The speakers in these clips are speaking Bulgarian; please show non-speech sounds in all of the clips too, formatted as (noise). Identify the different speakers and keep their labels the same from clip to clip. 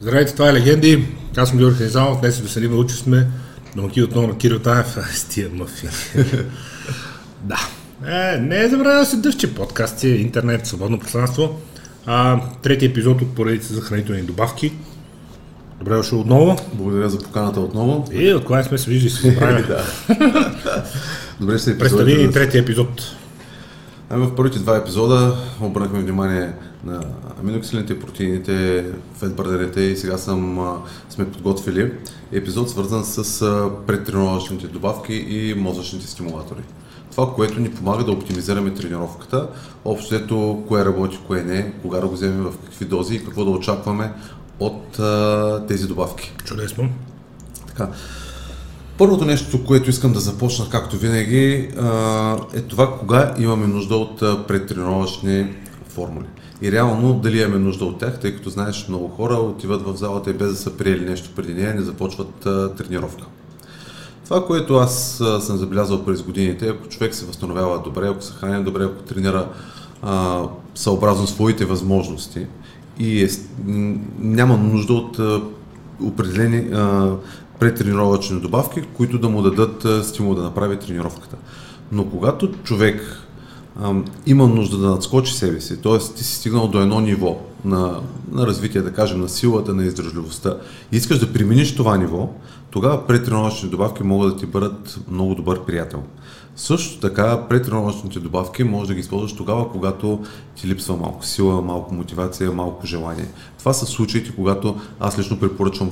Speaker 1: Здравейте, това е Легенди. Аз съм Георги Ханизалов, днес до Санима Лучев сме домаки отново на Кирил Таев. (laughs) С тия мафи. (laughs) да. Е, не е забравя да се дъвче подкасти, интернет, свободно пространство. А, трети епизод от поредица за хранителни добавки. Добре дошъл отново.
Speaker 2: Благодаря за поканата отново.
Speaker 1: И от кога сме се виждали с (laughs)
Speaker 2: да. Добре се
Speaker 1: Представи ни третия епизод.
Speaker 2: Ами в първите два епизода обърнахме внимание на аминокиселините, протеините, фетбърдерите и сега съм, сме подготвили епизод свързан с предтренировъчните добавки и мозъчните стимулатори. Това, което ни помага да оптимизираме тренировката, общото кое работи, кое не, кога да го вземем в какви дози и какво да очакваме от а, тези добавки.
Speaker 1: Чудесно.
Speaker 2: Така. Първото нещо, което искам да започна, както винаги, е това кога имаме нужда от предтренировъчни формули. И реално дали имаме нужда от тях, тъй като знаеш, много хора отиват в залата и без да са приели нещо преди нея, не започват тренировка. Това, което аз съм забелязал през годините, ако човек се възстановява добре, ако се храни добре, ако тренира а, съобразно своите възможности и е, няма нужда от а, определени а, претренировъчни добавки, които да му дадат стимул да направи тренировката. Но когато човек а, има нужда да надскочи себе си, т.е. ти си стигнал до едно ниво на, на развитие, да кажем, на силата, на издържливостта и искаш да примениш това ниво, тогава претренировъчни добавки могат да ти бъдат много добър приятел. Също така, претренировъчните добавки може да ги използваш тогава, когато ти липсва малко сила, малко мотивация, малко желание. Това са случаите, когато аз лично препоръчвам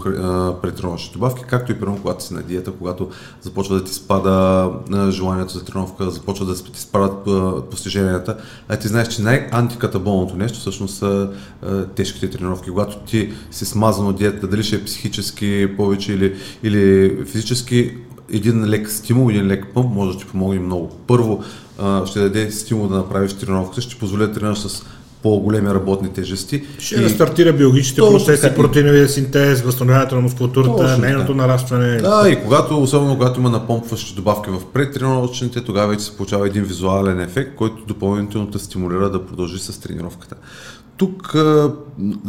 Speaker 2: претренировъчни добавки, както и примерно когато си на диета, когато започва да ти спада желанието за тренировка, започва да ти спадат постиженията. А ти знаеш, че най-антикатаболното нещо всъщност са тежките тренировки. Когато ти си смазан от диета, дали ще е психически повече или, или физически, един лек стимул, един лек пъмп може да ти помогне много. Първо, ще даде стимул да направиш тренировката, ще позволя да тренираш с по-големи работни тежести.
Speaker 1: Ще и... рестартира биологичните процеси, така, протеиновия синтез, възстановяването на мускулатурата, нейното нарастване.
Speaker 2: Да, и когато, особено когато има напомпващи добавки в предтренировъчните, тогава вече се получава един визуален ефект, който допълнително те стимулира да продължи с тренировката. Тук а,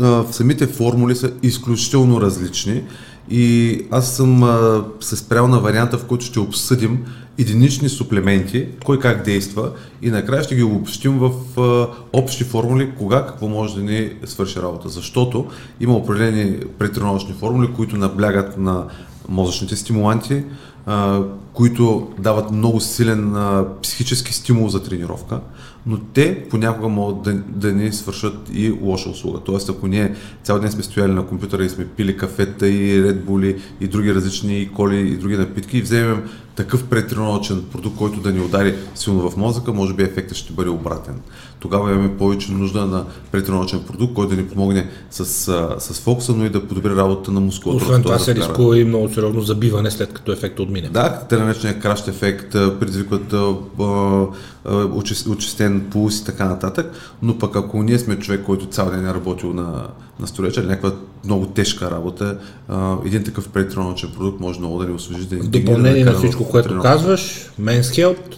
Speaker 2: а, самите формули са изключително различни и аз съм а, се спрял на варианта, в който ще обсъдим единични суплементи, кой как действа и накрая ще ги обобщим в а, общи формули, кога какво може да ни свърши работа. Защото има определени претренировъчни формули, които наблягат на мозъчните стимуланти, а, които дават много силен а, психически стимул за тренировка но те понякога могат да, да ни свършат и лоша услуга. Тоест, ако ние цял ден сме стояли на компютъра и сме пили кафета и редбули и други различни коли и други напитки и вземем такъв претренировачен продукт, който да ни удари силно в мозъка, може би ефектът ще бъде обратен. Тогава имаме повече нужда на претренировачен продукт, който да ни помогне с, с фокуса, но и да подобри работата на мускулатурата.
Speaker 1: Освен това се рискува и много сериозно забиване след като ефектът отмине.
Speaker 2: Да, те наречения кращ ефект предизвикват очистен пулс и така нататък, но пък ако ние сме човек, който цял ден е работил на, на строежа или някаква много тежка работа, а, един такъв претренировачен продукт може много да ни освежи. Да
Speaker 1: Допълнение да на всичко, което казваш, Men's Health,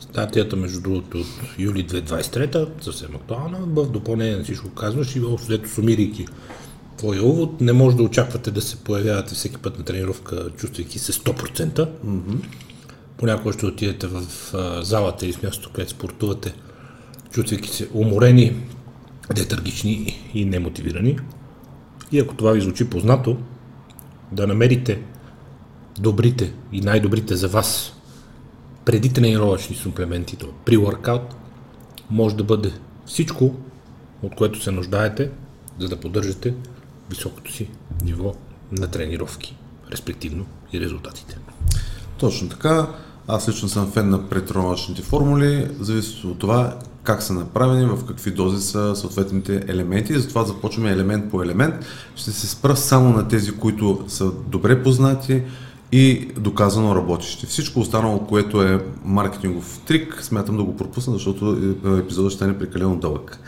Speaker 1: статията между другото от юли 2023, съвсем актуална, в допълнение на всичко казваш и общо сумирайки твоя увод, не може да очаквате да се появявате всеки път на тренировка, чувствайки се 100%. Mm-hmm понякога ще отидете в залата или в мястото, където спортувате, чувствайки се уморени, детаргични и немотивирани. И ако това ви звучи познато, да намерите добрите и най-добрите за вас преди тренировъчни суплементи, при workout, може да бъде всичко, от което се нуждаете, за да поддържате високото си ниво на тренировки, респективно и резултатите.
Speaker 2: Точно така. Аз лично съм фен на претренировъчните формули, зависи от това как са направени, в какви дози са съответните елементи. Затова започваме елемент по елемент. Ще се спра само на тези, които са добре познати и доказано работещи. Всичко останало, което е маркетингов трик, смятам да го пропусна, защото епизодът ще стане прекалено дълъг.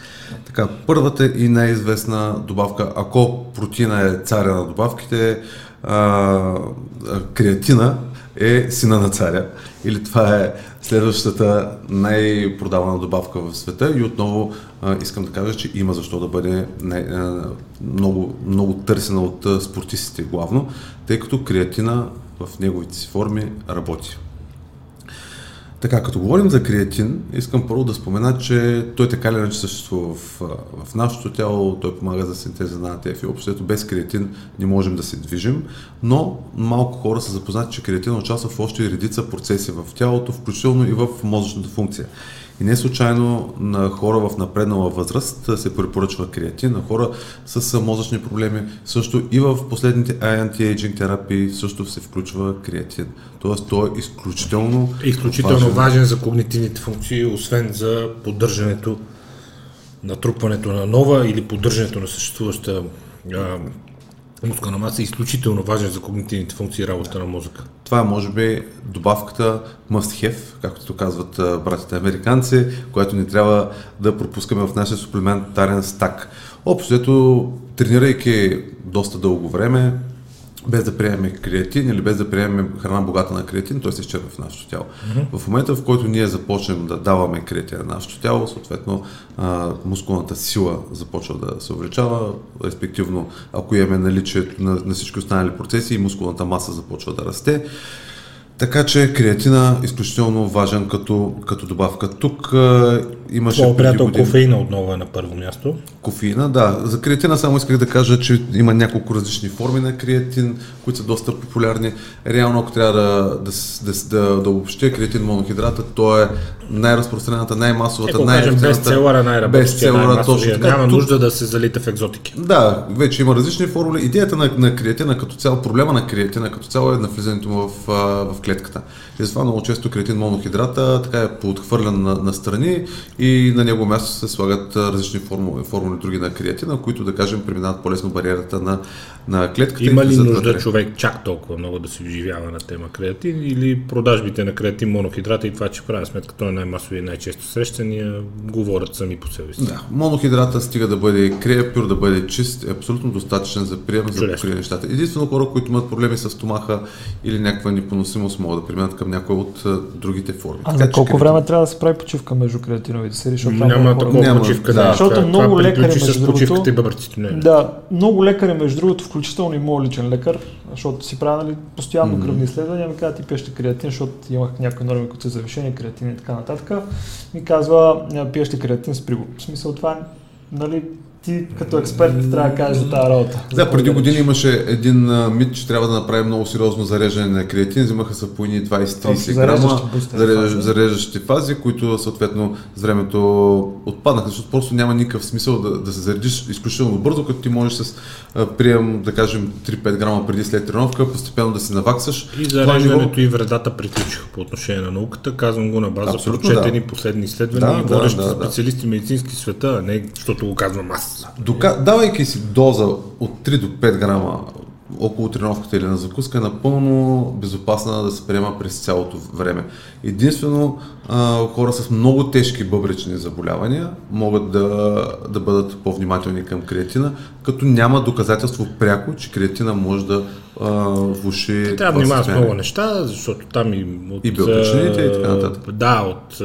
Speaker 2: Така, първата и най-известна добавка, ако протина е царя на добавките, а, креатина, е сина на царя. Или това е следващата най-продавана добавка в света. И отново а, искам да кажа, че има защо да бъде най- а, много, много търсена от спортистите главно, тъй като креатина в неговите си форми работи. Така, като говорим за креатин, искам първо да спомена, че той така или иначе съществува в, в нашето тяло, той помага за синтеза на АТФ и общото без креатин не можем да се движим, но малко хора са запознати, че креатин участва в още редица процеси в тялото, включително и в мозъчната функция. И не случайно на хора в напреднала възраст се препоръчва креатин, на хора с мозъчни проблеми, също и в последните anti-aging терапии също се включва креатин. Тоест той е изключително
Speaker 1: Изключително важен, важен за когнитивните функции, освен за поддържането, натрупването на нова или поддържането на съществуваща мускулна маса е изключително важен за когнитивните функции и работата на мозъка.
Speaker 2: Това е, може би, добавката must have, както казват братите американци, която ни трябва да пропускаме в нашия суплементарен стак. Общо, тренирайки доста дълго време, без да приемем креатин или без да приемем храна богата на креатин, той се изчерпва в нашето тяло. Mm-hmm. В момента, в който ние започнем да даваме креатин на нашето тяло, съответно а, мускулната сила започва да се увеличава, респективно ако имаме наличието на, на всички останали процеси и мускулната маса започва да расте. Така че креатина е изключително важен като, като добавка. Тук а, имаше.
Speaker 1: Това приятел години... кофеина отново е на първо място.
Speaker 2: Кофеина, да. За креатина само исках да кажа, че има няколко различни форми на креатин, които са доста популярни. Реално, ако трябва да, да, да, да, да обобщя креатин монохидрата, то е най-разпространената, най-масовата,
Speaker 1: най-ефективната. Бестселъра, най-работещия, най точно така. Няма нужда да се залита в екзотики.
Speaker 2: Да, вече има различни формули. Идеята на, на креатина като цяло, проблема на креатина като цяло е навлизането му в, в клетката. И затова много често креатин монохидрата така е поотхвърлен на, на страни и на него място се слагат различни формули, формули други на креатина, които да кажем преминават по-лесно бариерата на, на клетката.
Speaker 1: Има ли нужда да човек чак толкова много да се вживява на тема креатин или продажбите на креатин монохидрата и това, че правя сметка, той е най-масови и най-често срещания, говорят сами по себе си.
Speaker 2: Да, монохидрата стига да бъде креапюр, да бъде чист, е абсолютно достатъчен за прием, за покрие нещата. Единствено хора, които имат проблеми с стомаха или някаква непоносимост, могат да преминат към някои от другите форми.
Speaker 3: А така, за колко време трябва да се прави почивка между креатиновите серии?
Speaker 1: Защото няма такова няма, почивка. Да,
Speaker 3: защото това, много това лекари, между
Speaker 1: другото, и бъбърците, не.
Speaker 3: Да, много лекари, между другото, включително и моят личен лекар, защото си правя нали, постоянно mm-hmm. кръвни изследвания, ми казва, ти пиеш креатин, защото имах някои норми, които са завишени, креатин и така нататък. Ми казва, пиеш креатин с приго. В смисъл това, нали, ти като експерт трябва да кажеш за тази работа.
Speaker 2: Да, преди години имаше един а, мит, че трябва да направим много сериозно зареждане на креатин. Взимаха са по 20-30 грама зареждащи, зареждащи фази, които съответно с времето отпаднаха, защото просто няма никакъв смисъл да, да се заредиш изключително бързо, като ти можеш с а, прием, да кажем, 3-5 грама преди след тренировка, постепенно да си наваксаш.
Speaker 1: И зареждането ниво... и вредата приключиха по отношение на науката. Казвам го на база прочетени да. последни изследвания да, водещи да, да, специалисти да. медицински света, а не защото го казвам аз.
Speaker 2: Дока... Давайки си доза от 3 до 5 грама около тренировката или на закуска е напълно безопасна да се приема през цялото време. Единствено а, хора с много тежки бъбречни заболявания могат да, да бъдат по-внимателни към креатина, като няма доказателство пряко, че креатина може да а, влуши.
Speaker 1: Трябва да внимава с много неща, защото там и
Speaker 2: от... И биоточините и така нататък.
Speaker 1: Да, от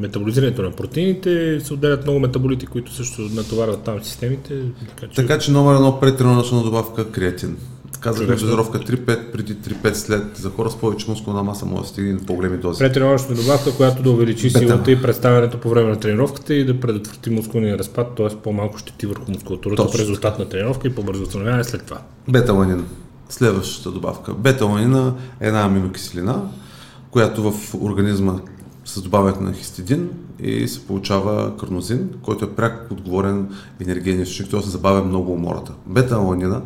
Speaker 1: метаболизирането на протеините се отделят много метаболити, които също натоварват там системите.
Speaker 2: Така че, така, че номер едно предтренировъчна добавка креатин. Казахме дозировка 3-5 преди 3-5 след. За хора с повече мускулна маса може да стигне до по-големи дози.
Speaker 1: Претренировъчна добавка, която да увеличи Бета. силата и представянето по време на тренировката и да предотврати мускулния разпад, т.е. по-малко щети върху мускулатурата в резултат на тренировка и по-бързо възстановяване след това.
Speaker 2: Беталанин. Следващата добавка. Беталанина е една аминокиселина, която в организма с добавянето на хистидин и се получава карнозин, който е пряк отговорен енергиен източник, се забавя много умората. Бета-аланина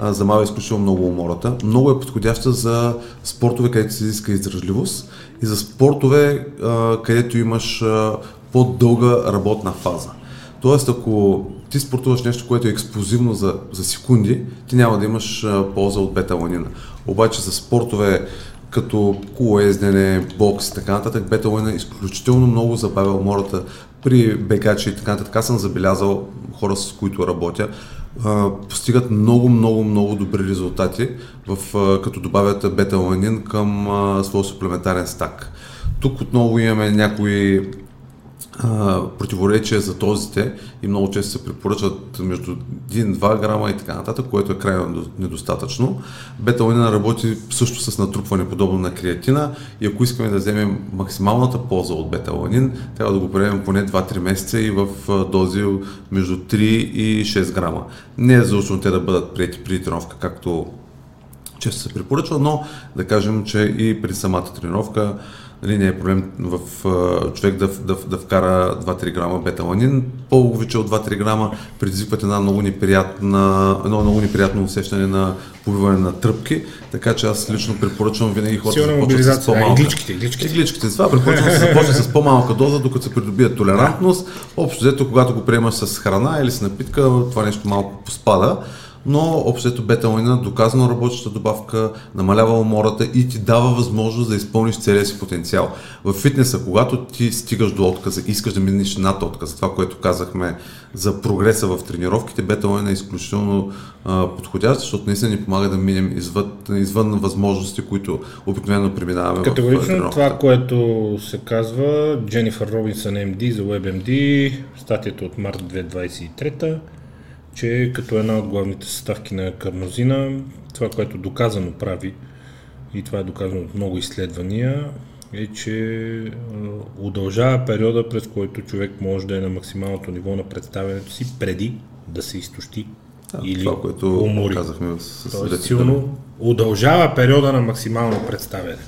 Speaker 2: забавя изключително много умората. Много е подходяща за спортове, където се изиска издръжливост и за спортове, където имаш по-дълга работна фаза. Тоест, ако ти спортуваш нещо, което е експлозивно за, за секунди, ти няма да имаш полза от бета-аланина. Обаче за спортове, като колоездене, бокс и така нататък, бета изключително много забавя умората при бегачи и така нататък. Аз съм забелязал хора, с които работя, а, постигат много, много, много добри резултати, в, а, като добавят бета-ланин към а, своя суплементарен стак. Тук отново имаме някои противоречия за дозите и много често се препоръчват между 1-2 грама и така нататък, което е крайно недостатъчно. Беталанина работи също с натрупване подобно на креатина и ако искаме да вземем максималната полза от беталанин, трябва да го приемем поне 2-3 месеца и в дози между 3 и 6 грама. Не е задължително те да бъдат прияти при тренировка, както често се препоръчва, но да кажем, че и при самата тренировка нали, не е проблем в uh, човек да, да, да вкара 2-3 грама беталанин. Повече от 2-3 грама предизвикват една много неприятна, едно много неприятно усещане на побиване на тръпки, така че аз лично препоръчвам винаги хората да започват с по-малка.
Speaker 1: Игличките, игличките.
Speaker 2: Игличките. Това препоръчвам да се започне с по-малка доза, докато се придобие толерантност. Общо взето, когато го приемаш с храна или с напитка, това нещо малко поспада но общото бета-ланина доказано работеща добавка, намалява умората и ти дава възможност да изпълниш целия си потенциал. В фитнеса, когато ти стигаш до отказа, искаш да минеш над отказа, това, което казахме за прогреса в тренировките, бета-ланина е изключително а, подходящ, защото наистина ни помага да минем извън, извън възможности, които обикновено преминаваме
Speaker 1: Категорично това, което се казва Дженифър Робинсън МД за WebMD, статията от март 2023 че като една от главните съставки на карнозина, това, което доказано прави, и това е доказано от много изследвания, е, че удължава периода, през който човек може да е на максималното ниво на представянето си, преди да се изтощи
Speaker 2: да, или това, което умори. казахме с,
Speaker 1: Тоест, силно удължава периода на максимално представяне.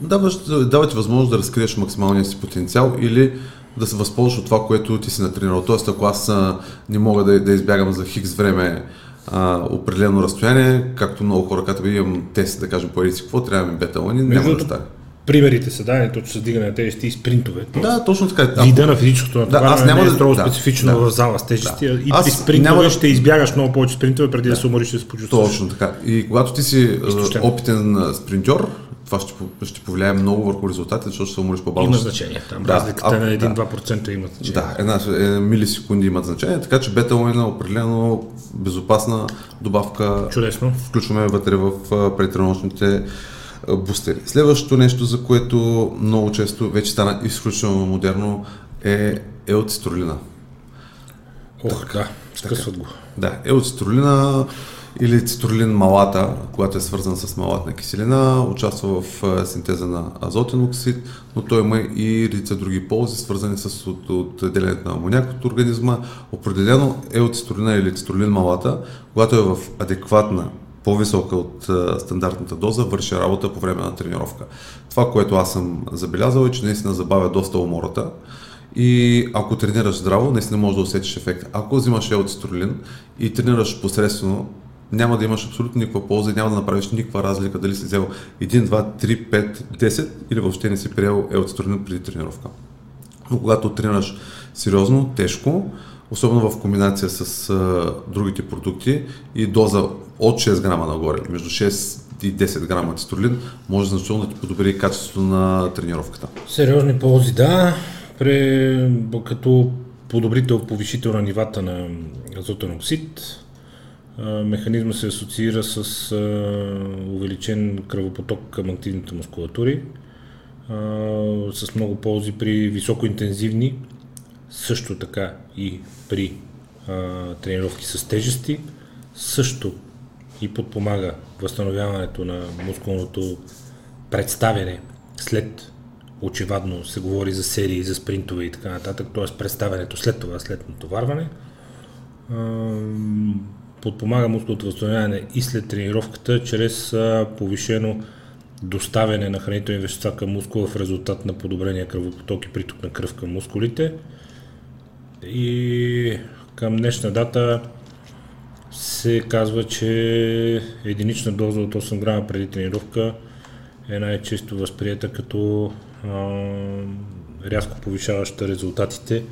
Speaker 2: Даваш, давате възможност да разкриеш максималния си потенциал или да се възползваш от това, което ти си натренирал. Тоест, ако аз а, не мога да, да избягам за хикс време а, определено разстояние, както много хора казват, имам тест, да кажем, по си какво, трябва да ми бета-ланин, няма да стане.
Speaker 1: Примерите са дадени точно с дигане на тежести и спринтове.
Speaker 2: Да, точно така.
Speaker 1: Вида на физическото натоварване да, аз няма не е строго да, специфично да, в зала с тежести. Да. И аз при спринтове няма... ще избягаш много повече спринтове, преди да, да се умориш и да се почувстваш.
Speaker 2: Точно така. И когато ти си Изтощен. опитен спринтьор, това ще, ще повлияе много върху резултатите, защото ще се умориш по-бавно.
Speaker 1: Има значение. Там да, разликата на 1-2% да, има значение.
Speaker 2: Да, една, една милисекунди имат значение, така че бета-лайн е определено безопасна добавка.
Speaker 1: Чудесно.
Speaker 2: Включваме вътре в претреночните бустери. Следващото нещо, за което много често вече стана изключително модерно, е елцистролина.
Speaker 1: Ох, да, скъсват го.
Speaker 2: Да, елцистролина или цитрулин малата, която е свързана с малатна киселина, участва в синтеза на азотен оксид, но той има и редица други ползи, свързани с отделянето на амоняк от организма. Определено елцитрулина или цитрулин малата, когато е в адекватна по-висока от стандартната доза, върши работа по време на тренировка. Това, което аз съм забелязал е, че наистина забавя доста умората. И ако тренираш здраво, наистина можеш да усетиш ефект. Ако взимаш елцитрулин и тренираш посредствено, няма да имаш абсолютно никаква полза и няма да направиш никаква разлика дали си взел 1, 2, 3, 5, 10 или въобще не си приел елцитролин преди тренировка. Но когато тренираш сериозно, тежко, особено в комбинация с а, другите продукти и доза от 6 грама нагоре, между 6 и 10 грама цитолин, може значително да ти подобри качеството на тренировката.
Speaker 1: Сериозни ползи, да. При, като подобрител, повишител на нивата на азотен оксид, Механизма се асоциира с увеличен кръвопоток към активните мускулатури, с много ползи при високоинтензивни, също така и при тренировки с тежести, също и подпомага възстановяването на мускулното представяне след очевадно се говори за серии, за спринтове и така нататък, т.е. представянето след това, след натоварване подпомага мускулното възстановяване и след тренировката, чрез повишено доставяне на хранителни вещества към мускула в резултат на подобрения кръвопоток и приток на кръв към мускулите. И към днешна дата се казва, че единична доза от 8 грама преди тренировка е най-често възприета като а, рязко повишаваща резултатите,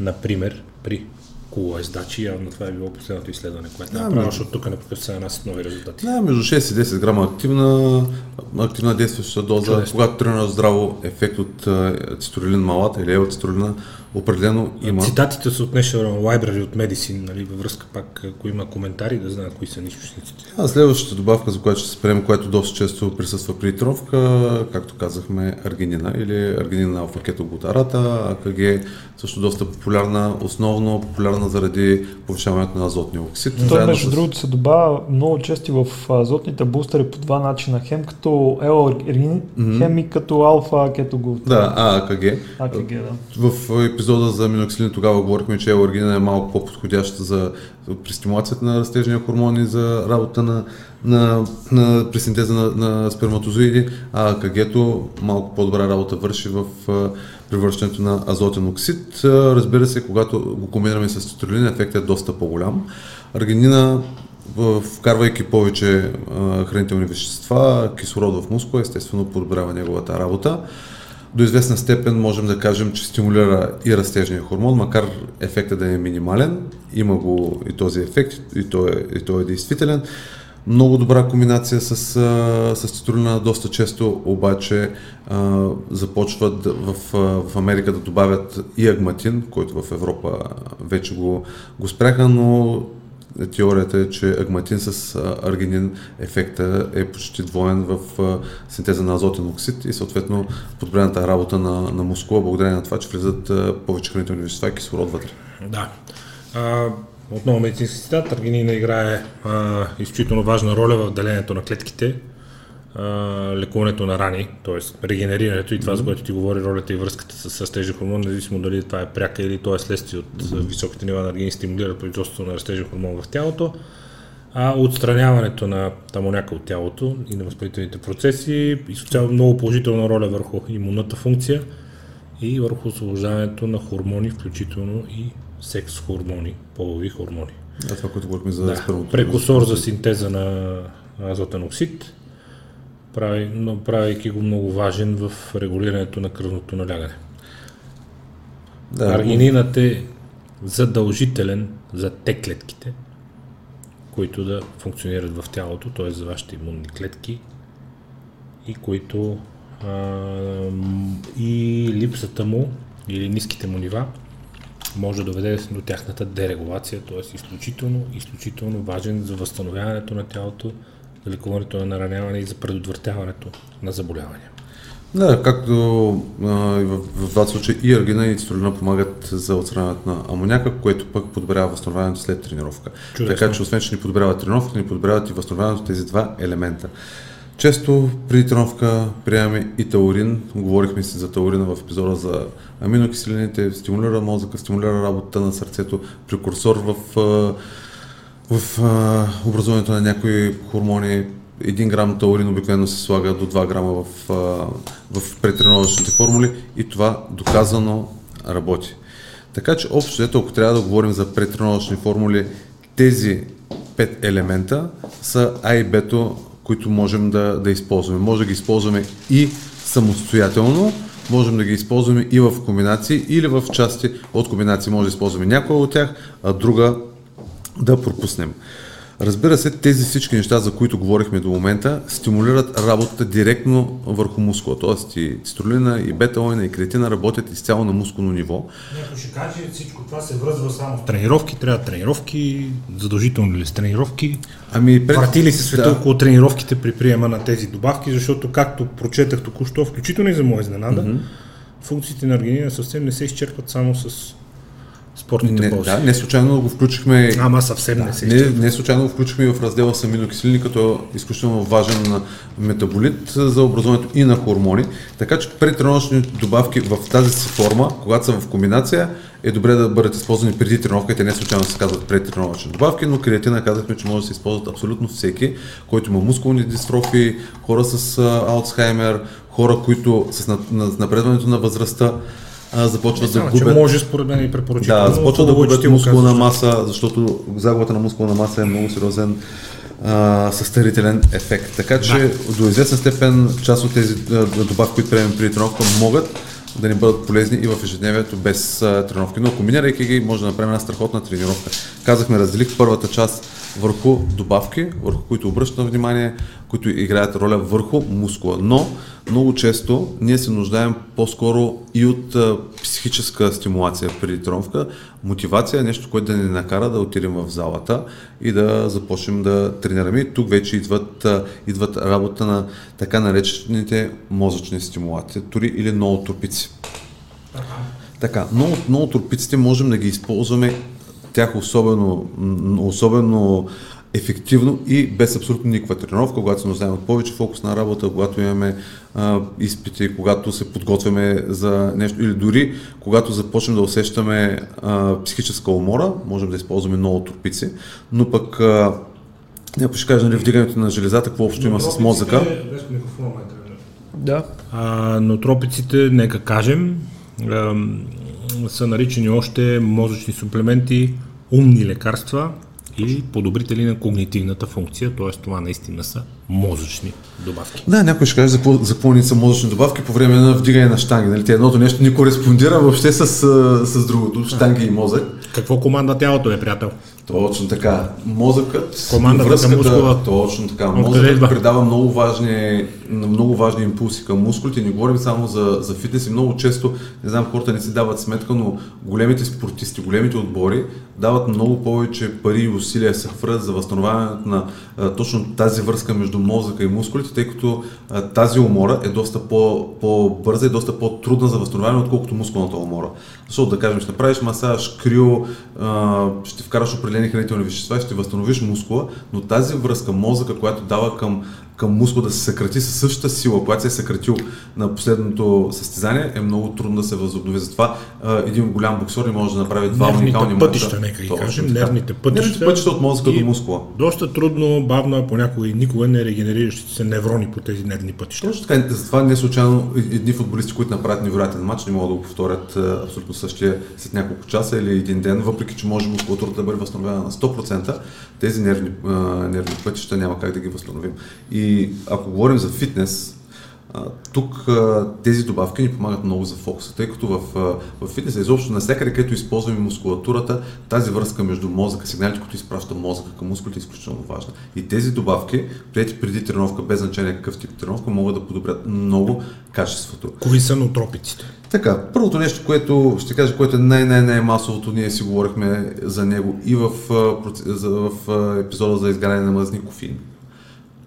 Speaker 1: например при колоездачи. Явно това е било последното изследване, което да, направи, защото тук непрекъснато се нанасят нови резултати.
Speaker 2: Да, между 6 и 10 грама активна, активна действаща доза. Чудесно. Когато тренираш здраво, ефект от цитрулин малата или елцитрулина определено има.
Speaker 1: Цитатите са от National Library от Medicine, нали, във връзка пак, ако има коментари, да знаят кои са източниците.
Speaker 2: А следващата добавка, за която ще се спрем, която доста често присъства при тренировка, както казахме, аргинина или аргинина алфа кетоглутарата, АКГ също доста популярна, основно популярна заради повишаването на азотния оксид.
Speaker 3: Той, между с... другото, се добавя много често в азотните бустери по два начина. Хем като L-аргинин, mm-hmm. хем и като алфа кетоглутарат.
Speaker 2: Да, АКГ.
Speaker 3: АКГ, да.
Speaker 2: В епизода за миноксилин тогава говорихме, че L-аргинин е малко по-подходящ за при стимулацията на растежния хормон и за работа на, на, на, при синтеза на, на сперматозоиди, а АКГ-то малко по-добра работа върши в превръщането на азотен оксид. Разбира се, когато го комбинираме с цитрулин, ефектът е доста по-голям. Аргинина вкарвайки повече хранителни вещества, кислород в мускула, естествено подобрява неговата работа. До известна степен можем да кажем, че стимулира и растежния хормон, макар ефектът да е минимален. Има го и този ефект, и той е, и той е действителен. Много добра комбинация с, с цитрулина, доста често обаче започват в, в Америка да добавят и агматин, който в Европа вече го, го спряха, но теорията е, че агматин с аргинин ефекта е почти двоен в синтеза на азотен оксид и съответно подобрената работа на, на мускула, благодарение на това, че влизат повече хранителни вещества и кислород вътре.
Speaker 1: Да. А, отново медицински цитат, аргинина играе а, изключително важна роля в делението на клетките, лекуването на рани, т.е. регенерирането и това, mm-hmm. за което ти говори ролята и връзката с растежен хормон, независимо дали това е пряка или то е следствие от mm-hmm. високите нива на аргини, стимулира производството на растежен хормон в тялото, а отстраняването на тамоняка от тялото и на възпалителните процеси и социално много положителна роля върху имунната функция и върху освобождаването на хормони, включително и секс хормони, полови хормони.
Speaker 2: А това, което говорихме за
Speaker 1: да, Прекусор за синтеза на азотен оксид, прави, но правейки го много важен в регулирането на кръвното налягане. Да, Аргининът е задължителен за те клетките, които да функционират в тялото, т.е. за вашите имунни клетки и които а, и липсата му или ниските му нива може да доведе до тяхната дерегулация, т.е. изключително, изключително важен за възстановяването на тялото, за лекуването на нараняване и за предотвратяването на заболявания.
Speaker 2: Да, както а, в, в двата случая и аргина и цитолина помагат за отстраняването на амоняка, което пък подобрява възстановяването след тренировка. Чудесно. Така че освен, че ни подобряват тренировка, ни подобряват и възстановяването тези два елемента. Често при тренировка приемаме и таурин. Говорихме си за таурина в епизода за аминокиселините, стимулира мозъка, стимулира работата на сърцето, прекурсор в в а, образуването на някои хормони 1 грам таурин обикновено се слага до 2 грама в, а, в претренировъчните формули и това доказано работи. Така че общо ето, ако трябва да говорим за претренировъчни формули, тези 5 елемента са А и Б, които можем да, да използваме. Може да ги използваме и самостоятелно, можем да ги използваме и в комбинации или в части от комбинации може да използваме някоя от тях, а друга да пропуснем. Разбира се, тези всички неща, за които говорихме до момента, стимулират работата директно върху мускула. Тоест и цитрулина, и бета-лойна, и кретина работят изцяло на мускулно ниво.
Speaker 1: Някой ще каже, всичко това се връзва само в тренировки, трябва тренировки, задължително ли с тренировки? Ами, пред... Врати ли се света да. около тренировките при приема на тези добавки, защото както прочетах току-що, включително и за моя изненада, mm-hmm. функциите на аргинина съвсем не се изчерпват само с спортните
Speaker 2: не,
Speaker 1: ползи.
Speaker 2: Да, не случайно го включихме.
Speaker 1: Ама съвсем да, не се
Speaker 2: не, не случайно го включихме в раздела с аминокиселини, като е изключително важен метаболит за образуването и на хормони. Така че предтренировъчни добавки в тази си форма, когато са в комбинация, е добре да бъдат използвани преди тренировка. Те не случайно се казват предтренировъчни добавки, но креатина казахме, че може да се използват абсолютно всеки, който има мускулни дистрофии, хора с Алцхаймер, хора, които с напредването на възрастта а, започват
Speaker 1: да
Speaker 2: губят.
Speaker 1: може според мен и препоръчително.
Speaker 2: Да, започват да губят мускулна маса, защото загубата на мускулна маса е много сериозен а, състарителен ефект. Така че да. до известна степен част от тези добавки, които приемем при тренировка, могат да ни бъдат полезни и в ежедневието без а, тренировки. Но комбинирайки ги, може да направим една страхотна тренировка. Казахме, разделих първата част върху добавки, върху които обръщам внимание, които играят роля върху мускула. Но много често ние се нуждаем по-скоро и от а, психическа стимулация преди тренировка. Мотивация е нещо, което да ни накара да отидем в залата и да започнем да тренираме. Тук вече идват, а, идват работа на така наречените мозъчни стимулатори или ноотропици. Така, много, много тропиците можем да ги използваме тях особено, особено ефективно и без абсолютно никаква тренировка, когато се нуждаем от повече фокус на работа, когато имаме а, изпити, когато се подготвяме за нещо или дори когато започнем да усещаме а, психическа умора, можем да използваме много тропици, но пък а, някой ще каже, нали, вдигането на железата, какво общо има с мозъка.
Speaker 1: Да. А, но тропиците, нека кажем, а, са наричани още мозъчни суплементи, умни лекарства, или подобрители на когнитивната функция, т.е. това наистина са мозъчни добавки.
Speaker 2: Да, някой ще каже за за какво ни са мозъчни добавки по време на вдигане на штанги. Нали? Те едното нещо не кореспондира въобще с, с другото, штанги и мозък.
Speaker 1: Какво команда тялото е, приятел?
Speaker 2: Точно така. Мозъкът,
Speaker 1: Командата връзката, мускула.
Speaker 2: точно така. Мозъкът предава много важни, много важни импулси към мускулите. Не говорим само за, за фитнес и много често, не знам, хората не си дават сметка, но големите спортисти, големите отбори дават много повече пари и усилия се хвърлят за възстановяването на а, точно тази връзка между мозъка и мускулите, тъй като а, тази умора е доста по, по-бърза и доста по-трудна за възстановяване, отколкото мускулната умора. Защото да кажем, ще направиш масаж, крио, а, ще вкараш определени хранителни вещества, ще възстановиш мускула, но тази връзка, мозъка, която дава към към мускул да се съкрати със същата сила, която се е съкратил на последното състезание, е много трудно да се възобнови. Затова един голям боксер не може да направи два
Speaker 1: нервните
Speaker 2: уникални
Speaker 1: пътища, нека ги кажем. Нервните пътища.
Speaker 2: Нервните пътища от мозъка до мускула.
Speaker 1: Доста трудно, бавно, а понякога и никога не регенериращите се неврони по тези нервни пътища.
Speaker 2: Точно така. Затова не случайно едни футболисти, които направят невероятен матч, не могат да го повторят абсолютно същия след няколко часа или един ден, въпреки че може мускулатурата да бъде възстановена на 100%, тези нервни, нервни пътища няма как да ги възстановим. И ако говорим за фитнес, тук тези добавки ни помагат много за фокуса, тъй като в, в фитнеса изобщо навсякъде, където използваме мускулатурата, тази връзка между мозъка, сигналите, които изпраща мозъка към мускулите е изключително важна. И тези добавки, прияти преди тренировка, без значение какъв тип тренировка, могат да подобрят много качеството.
Speaker 1: Кои са нотропиците?
Speaker 2: Така, първото нещо, което ще кажа, което е най-най-най-масовото, ние си говорихме за него и в, в, в епизода за изгаряне на мазни кофеин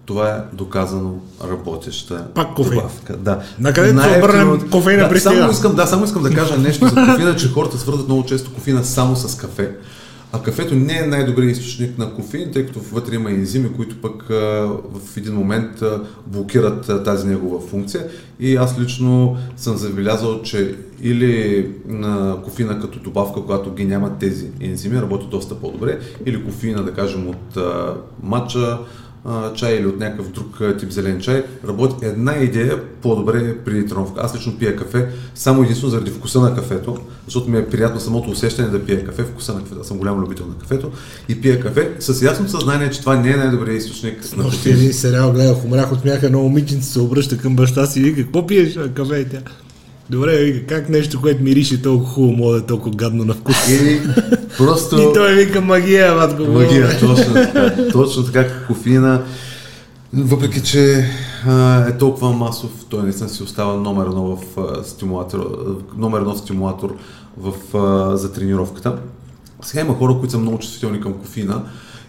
Speaker 2: това е доказано работеща
Speaker 1: Пак кофеин.
Speaker 2: добавка. Да.
Speaker 1: Накъде да се обърнем кофеина
Speaker 2: да, само искам, да, само искам да кажа нещо за кофеина, че хората свързват много често кофеина само с кафе. А кафето не е най-добрият източник на кофеин, тъй като вътре има ензими, които пък а, в един момент а, блокират а, тази негова функция. И аз лично съм забелязал, че или на кофеина като добавка, когато ги нямат тези ензими, работи доста по-добре, или кофеина, да кажем, от а, чай или от някакъв друг тип зелен чай, работи една идея по-добре при тренировка. Аз лично пия кафе само единствено заради вкуса на кафето, защото ми е приятно самото усещане да пия кафе, вкуса на кафето. Аз съм голям любител на кафето и пия кафе с ясно съзнание, че това не е най-добрият източник
Speaker 1: на кофеин. един сериал гледах, умрях от смяха, едно момиченце се обръща към баща си и вика, какво пиеш кафе и тя? Добре, вика, как нещо, което мирише толкова хубаво, може да е толкова гадно на вкус?
Speaker 2: Или просто... (laughs)
Speaker 1: и той вика магия, матко.
Speaker 2: Магия, точно така. Точно така, кофеина. Въпреки, че а, е толкова масов, той наистина си остава номер едно в а, стимулатор, номер едно стимулатор в, а, за тренировката. Сега има хора, които са много чувствителни към кофеина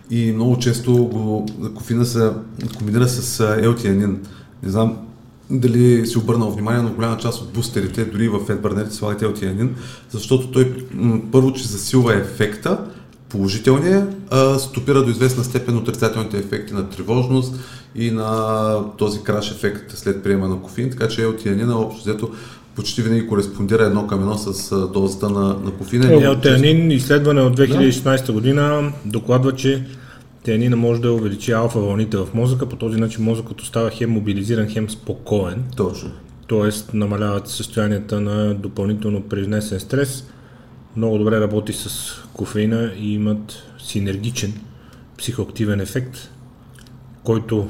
Speaker 2: и много често го, кофеина се комбинира с елтианин. Не знам дали си обърнал внимание на голяма част от бустерите, дори в фетбърнерите слагат елтианин, защото той първо, че засилва ефекта, положителния, а стопира до известна степен отрицателните ефекти на тревожност и на този краш ефект след приема на кофеин, така че елтианина общо взето почти винаги кореспондира едно към едно с дозата на, на кофеина.
Speaker 1: Елтианин, изследване от 2016 година, докладва, че Теанина може да увеличи алфа вълните в мозъка, по този начин мозъкът остава хем мобилизиран, хем спокоен.
Speaker 2: Точно.
Speaker 1: Тоест намаляват състоянията на допълнително произнесен стрес. Много добре работи с кофеина и имат синергичен психоактивен ефект, който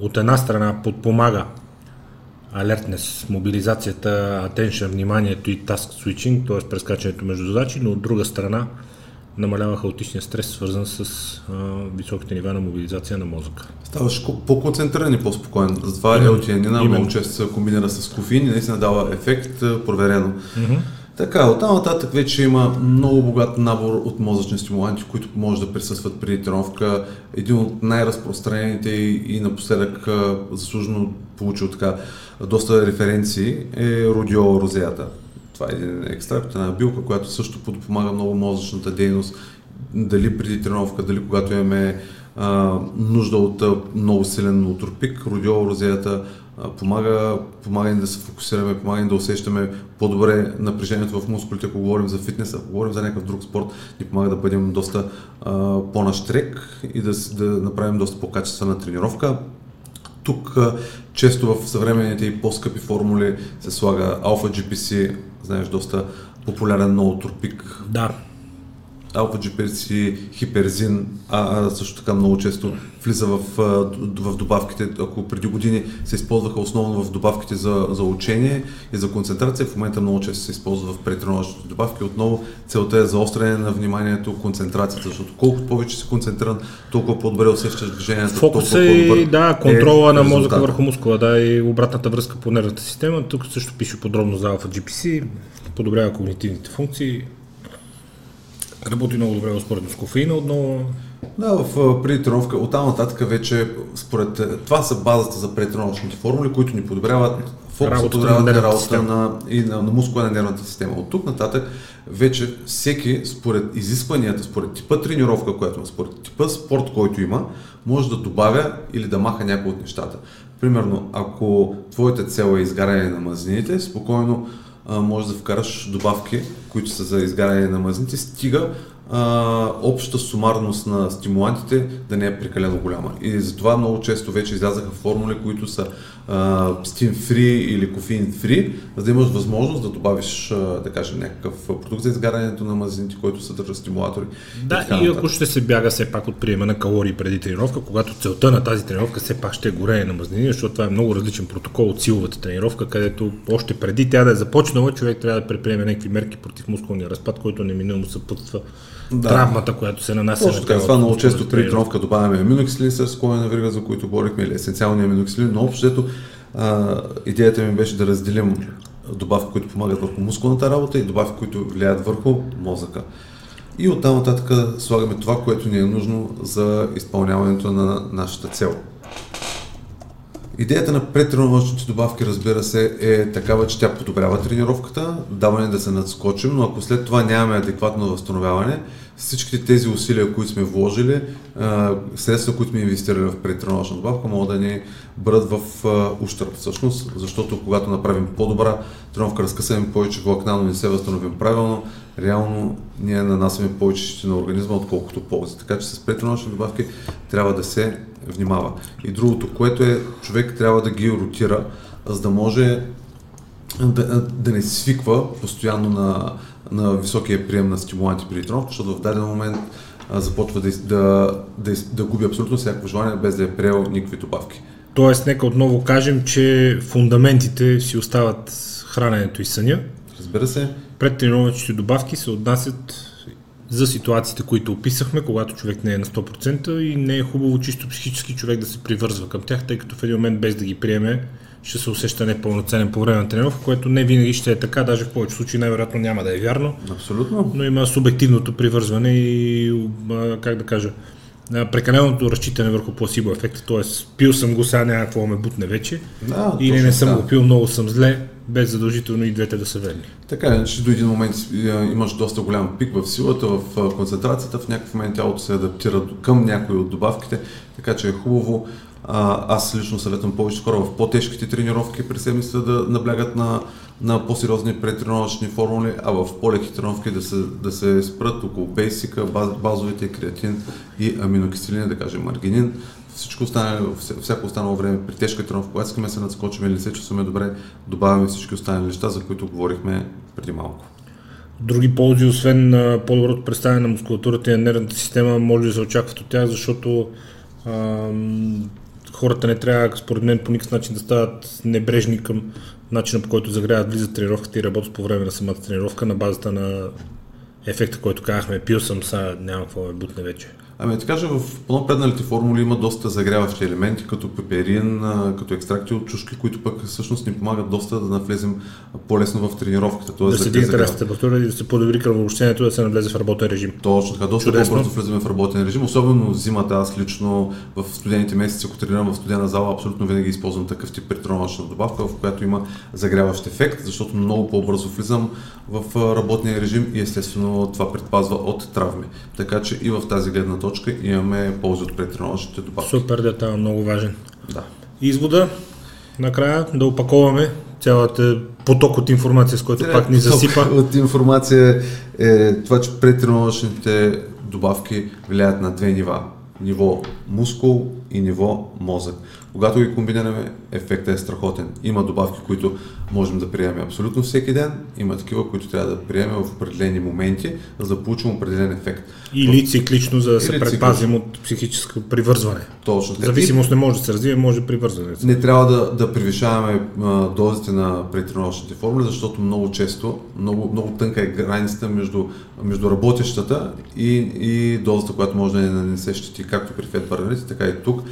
Speaker 1: от една страна подпомага алертнес, мобилизацията, attention, вниманието и task switching, т.е. прескачането между задачи, но от друга страна намалява хаотичния стрес, свързан с а, високите нива на мобилизация на мозъка.
Speaker 2: Ставаш по-концентриран и по-спокоен. Затова елтианина много често се комбинира с кофеин и наистина дава ефект, проверено. Mm-hmm. Така, оттам нататък вече има много богат набор от мозъчни стимуланти, които може да присъстват при тренировка. Един от най-разпространените и, и напоследък заслужено получил така доста референции е родиола розеята. Това е един екстракт, една билка, която също подпомага много мозъчната дейност, дали преди тренировка, дали когато имаме а, нужда от а, много силен утропик, родиола розеята помага, помага ни да се фокусираме, помага ни да усещаме по-добре напрежението в мускулите, ако говорим за фитнес, ако говорим за някакъв друг спорт, ни помага да бъдем доста а, по-наштрек и да, да направим доста по-качествена тренировка. Тук а, често в съвременните и по-скъпи формули се слага Alpha GPC, знаеш, доста популярен ноотропик.
Speaker 1: Да,
Speaker 2: алфа GPC, хиперзин, а, а също така много често влиза в, в добавките, ако преди години се използваха основно в добавките за, за учение и за концентрация, в момента много често се използва в претренировъчните добавки. Отново целта е заостряне на вниманието, концентрацията, защото колкото повече си концентриран, толкова по-добре усещаш движението.
Speaker 1: Фокуса и да, контрола е на мозъка върху мускула, да, и обратната връзка по нервната система. Тук също пише подробно за алфа GPC, подобрява когнитивните функции, Работи много добре според с кофеина отново.
Speaker 2: Да, в преди тренировка, оттам нататък вече, според това са базата за претренировъчните формули, които ни подобряват фокус, подобряват на работата на, и на, на мускула на нервната система. От тук нататък вече всеки, според изискванията, според типа тренировка, която има, според типа спорт, който има, може да добавя или да маха някои от нещата. Примерно, ако твоята цел е изгаряне на мазнините, спокойно може да вкараш добавки, които са за изгаряне на мазните, стига а, общата сумарност на стимулантите да не е прекалено голяма. И затова много често вече излязаха формули, които са steam free или кофеин free, за да имаш възможност да добавиш, да кажем, някакъв продукт за изгарянето на мазнините, който съдържа стимулатори.
Speaker 1: Да, и, и ако ще се бяга все пак от приема на калории преди тренировка, когато целта на тази тренировка все пак ще е горене на мазнини, защото това е много различен протокол от силовата тренировка, където още преди тя да е започнала, човек трябва да предприеме някакви мерки против мускулния разпад, който неминуемо съпътства да. травмата, която се нанася.
Speaker 2: Точно така, това много често при тренировка добавяме аминокиселин с на верига, за които говорихме, или есенциалния аминокиселин, но общото идеята ми беше да разделим добавки, които помагат върху мускулната работа и добавки, които влияят върху мозъка. И оттам нататък слагаме това, което ни е нужно за изпълняването на нашата цел. Идеята на предтренировъчните добавки, разбира се, е такава, че тя подобрява тренировката, даване да се надскочим, но ако след това нямаме адекватно възстановяване, всичките тези усилия, които сме вложили, средства, които сме инвестирали в предтренировъчна добавка, могат да ни бъдат в ущърп всъщност, защото когато направим по-добра тренировка, разкъсаме повече влакна, но не се възстановим правилно, реално ние нанасяме повече на организма, отколкото ползи. Така че с предтренировъчни добавки трябва да се внимава. И другото, което е, човек трябва да ги ротира, за да може да, да не свиква постоянно на, на високия прием на стимуланти при тренировка, защото в даден момент а, започва да, да, да, да губи абсолютно всяко желание, без да е приел никакви добавки.
Speaker 1: Тоест, нека отново кажем, че фундаментите си остават храненето и съня.
Speaker 2: Разбира се.
Speaker 1: Предтренировъчните добавки се отнасят за ситуациите, които описахме, когато човек не е на 100% и не е хубаво чисто психически човек да се привързва към тях, тъй като в един момент без да ги приеме ще се усеща непълноценен по време на тренировка, което не винаги ще е така, даже в повечето случаи най-вероятно няма да е вярно.
Speaker 2: Абсолютно.
Speaker 1: Но има субективното привързване и, как да кажа, прекаленото разчитане върху пласибо ефекта, т.е. пил съм го, сега няма какво ме бутне вече,
Speaker 2: да,
Speaker 1: или не съм да. го пил, много съм зле, без задължително и двете да са верни.
Speaker 2: Така е, че до един момент имаш доста голям пик в силата, в концентрацията, в някакъв момент тялото се адаптира към някои от добавките, така че е хубаво аз лично съветвам повече хора в по-тежките тренировки при седмица да наблягат на, на по-сериозни претренировъчни формули, а в по-леки тренировки да се, да се спрат около бейсика, баз, базовите креатин и аминокиселини, да кажем маргинин. Всичко останало, всяко останало време при тежка тренировка, когато искаме се надскочим или се чувстваме добре, добавяме всички останали неща, за които говорихме преди малко.
Speaker 1: Други ползи, освен по-доброто представяне на мускулатурата и на нервната система, може да се очакват от тях, защото ам, хората не трябва, според мен, по никакъв начин да стават небрежни към начина по който загряват, влизат тренировката и работят по време на самата тренировка на базата на ефекта, който казахме, пил съм, са, няма какво ме бутне вече.
Speaker 2: Ами да кажа, в по-напредналите формули има доста загряващи елементи, като пеперин, като екстракти от чушки, които пък всъщност ни помагат доста да навлезем по-лесно в тренировката.
Speaker 1: Тоест, да се дига температура и да се подобри кръвообщението, да се навлезе в работен режим.
Speaker 2: Точно така, доста по-бързо влизаме в работен режим, особено зимата. Аз лично в студените месеци, ако тренирам в студена зала, абсолютно винаги използвам такъв тип претренировъчна добавка, в която има загряващ ефект, защото много по-бързо влизам в работния режим и естествено това предпазва от травми. Така че и в тази гледна точка имаме ползи от претренировъчните добавки.
Speaker 1: Супер детайл, много важен.
Speaker 2: Да.
Speaker 1: Извода, накрая да опаковаме цялата поток от информация, с който Трябва пак ни засипа.
Speaker 2: От информация е това, че претренировъчните добавки влияят на две нива. Ниво мускул и ниво мозък. Когато ги комбинираме, ефектът е страхотен. Има добавки, които можем да приемем абсолютно всеки ден, има такива, които трябва да приемем в определени моменти, за да получим определен ефект.
Speaker 1: Или циклично, за да се предпазим от психическо привързване.
Speaker 2: Точно.
Speaker 1: Зависимост не може да се развие, може привързване.
Speaker 2: Не трябва да, да превишаваме а, дозите на претренировъчните формули, защото много често, много, много тънка е границата между, между работещата и, и дозата, която може да не нанесе щети, както при фетбърнерите, така и тук.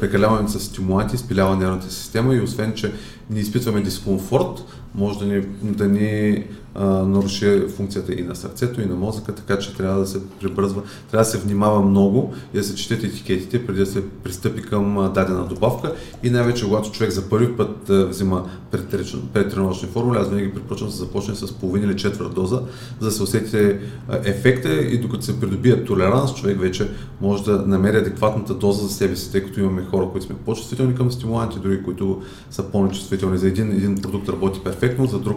Speaker 2: Прекаляваме с стимуланти, спилява нервната система и освен, че не изпитваме дискомфорт, може да ни, да ни а, наруши функцията и на сърцето, и на мозъка, така че трябва да се прибързва, трябва да се внимава много и да се четете етикетите преди да се пристъпи към дадена добавка и най-вече когато човек за първи път взима предтренировъчни формули, аз винаги препоръчвам да започне с половина или четвърт доза, за да се усетите ефекта и докато се придобие толеранс, човек вече може да намери адекватната доза за себе си, тъй като имаме хора, които сме по-чувствителни към стимуланти, други, които са по-нечувствителни. За един, един продукт работи перфектно, за друг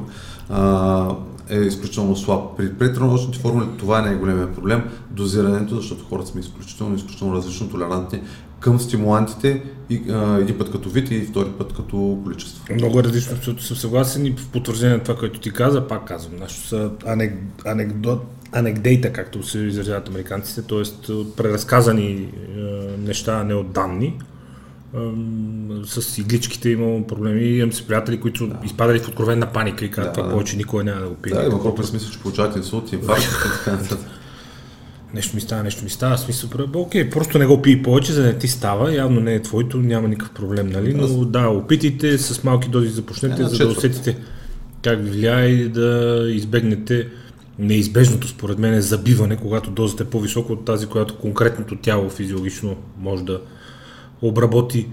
Speaker 2: е изключително слаб. При претренировъчните формули това е най-големият проблем, дозирането, защото хората сме изключително, изключително различно толерантни към стимулантите и, а, един път като вид и втори път като количество.
Speaker 1: Много е различно, защото съм съгласен и в потвърждение на това, което ти каза, пак казвам, нашето са анек, анекдот, анекдейта, както се изразяват американците, т.е. преразказани е, неща, а не от данни с игличките имам проблеми. Имам си приятели, които да. изпадали в откровенна паника и казват, да, това да. повече никога няма да го пие.
Speaker 2: Да, има хора, които че получават инсулт, и така
Speaker 1: Нещо ми става, нещо ми става, смисъл, окей, просто не го пий повече, за да не ти става, явно не е твоето, няма никакъв проблем, нали? Но да, опитайте с малки дози започнете, за да усетите как ви влияе и да избегнете неизбежното, според мен, е забиване, когато дозата е по-висока от тази, която конкретното тяло физиологично може да, обработи.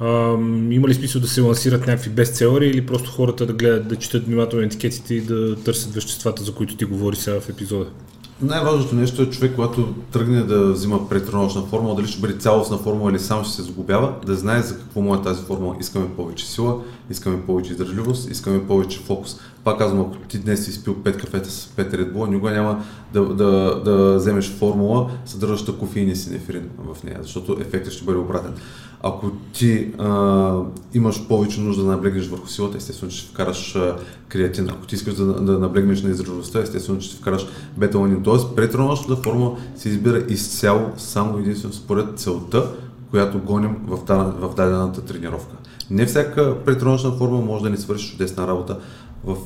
Speaker 1: А, има ли смисъл да се лансират някакви бестселери или просто хората да гледат, да четат внимателно етикетите и да търсят веществата, за които ти говори сега в епизода?
Speaker 2: Най-важното нещо е човек, когато тръгне да взима предтренировъчна формула, дали ще бъде цялостна формула или само ще се загубява, да знае за какво му е тази формула. Искаме повече сила, искаме повече издържливост, искаме повече фокус. Пак казвам, ако ти днес си изпил 5 кафета с 5 Red Bull, никога няма да, да, да вземеш формула, съдържаща кофеин и синефрин в нея, защото ефектът ще бъде обратен. Ако ти а, имаш повече нужда да наблегнеш върху силата, естествено, че ще вкараш креатин. Ако ти искаш да, да наблегнеш на издържливостта, естествено, че ще вкараш беталанин. Тоест, претренировъчната форма се избира изцяло само единствено според целта, която гоним в, в дадената тренировка. Не всяка претренировъчна форма може да ни свърши чудесна работа в,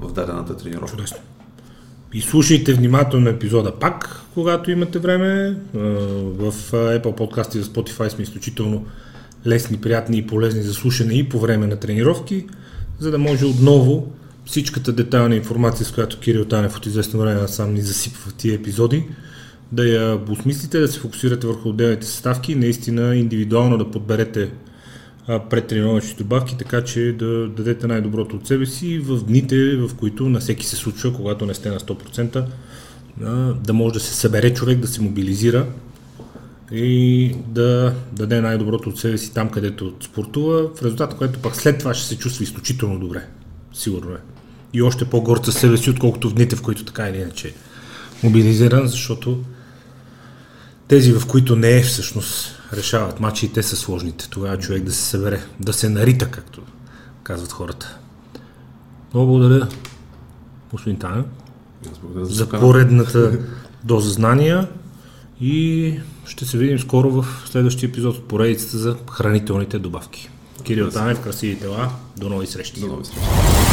Speaker 2: в дадената тренировка.
Speaker 1: Чудесно. И слушайте внимателно епизода пак, когато имате време. В Apple Podcast и за Spotify сме изключително лесни, приятни и полезни за слушане и по време на тренировки, за да може отново всичката детайлна информация, с която Кирил Танев от известно време сам ни засипва в тия епизоди, да я осмислите, да се фокусирате върху отделните съставки наистина индивидуално да подберете предтренировъчни добавки, така че да дадете най-доброто от себе си в дните, в които на всеки се случва, когато не сте на 100%, да може да се събере човек, да се мобилизира и да даде най-доброто от себе си там, където спортува, в резултат, което пък след това ще се чувства изключително добре. Сигурно е. И още по-горд със себе си, отколкото в дните, в които така или иначе е мобилизиран, защото тези, в които не е всъщност решават матчи и те са сложните. Тогава човек да се събере, да се нарита, както казват хората. Много благодаря, господин Танев, за поредната (laughs) доза знания и ще се видим скоро в следващия епизод от поредицата за хранителните добавки. Кирил Танев, красиви тела, до нови срещи.
Speaker 2: До нови срещи.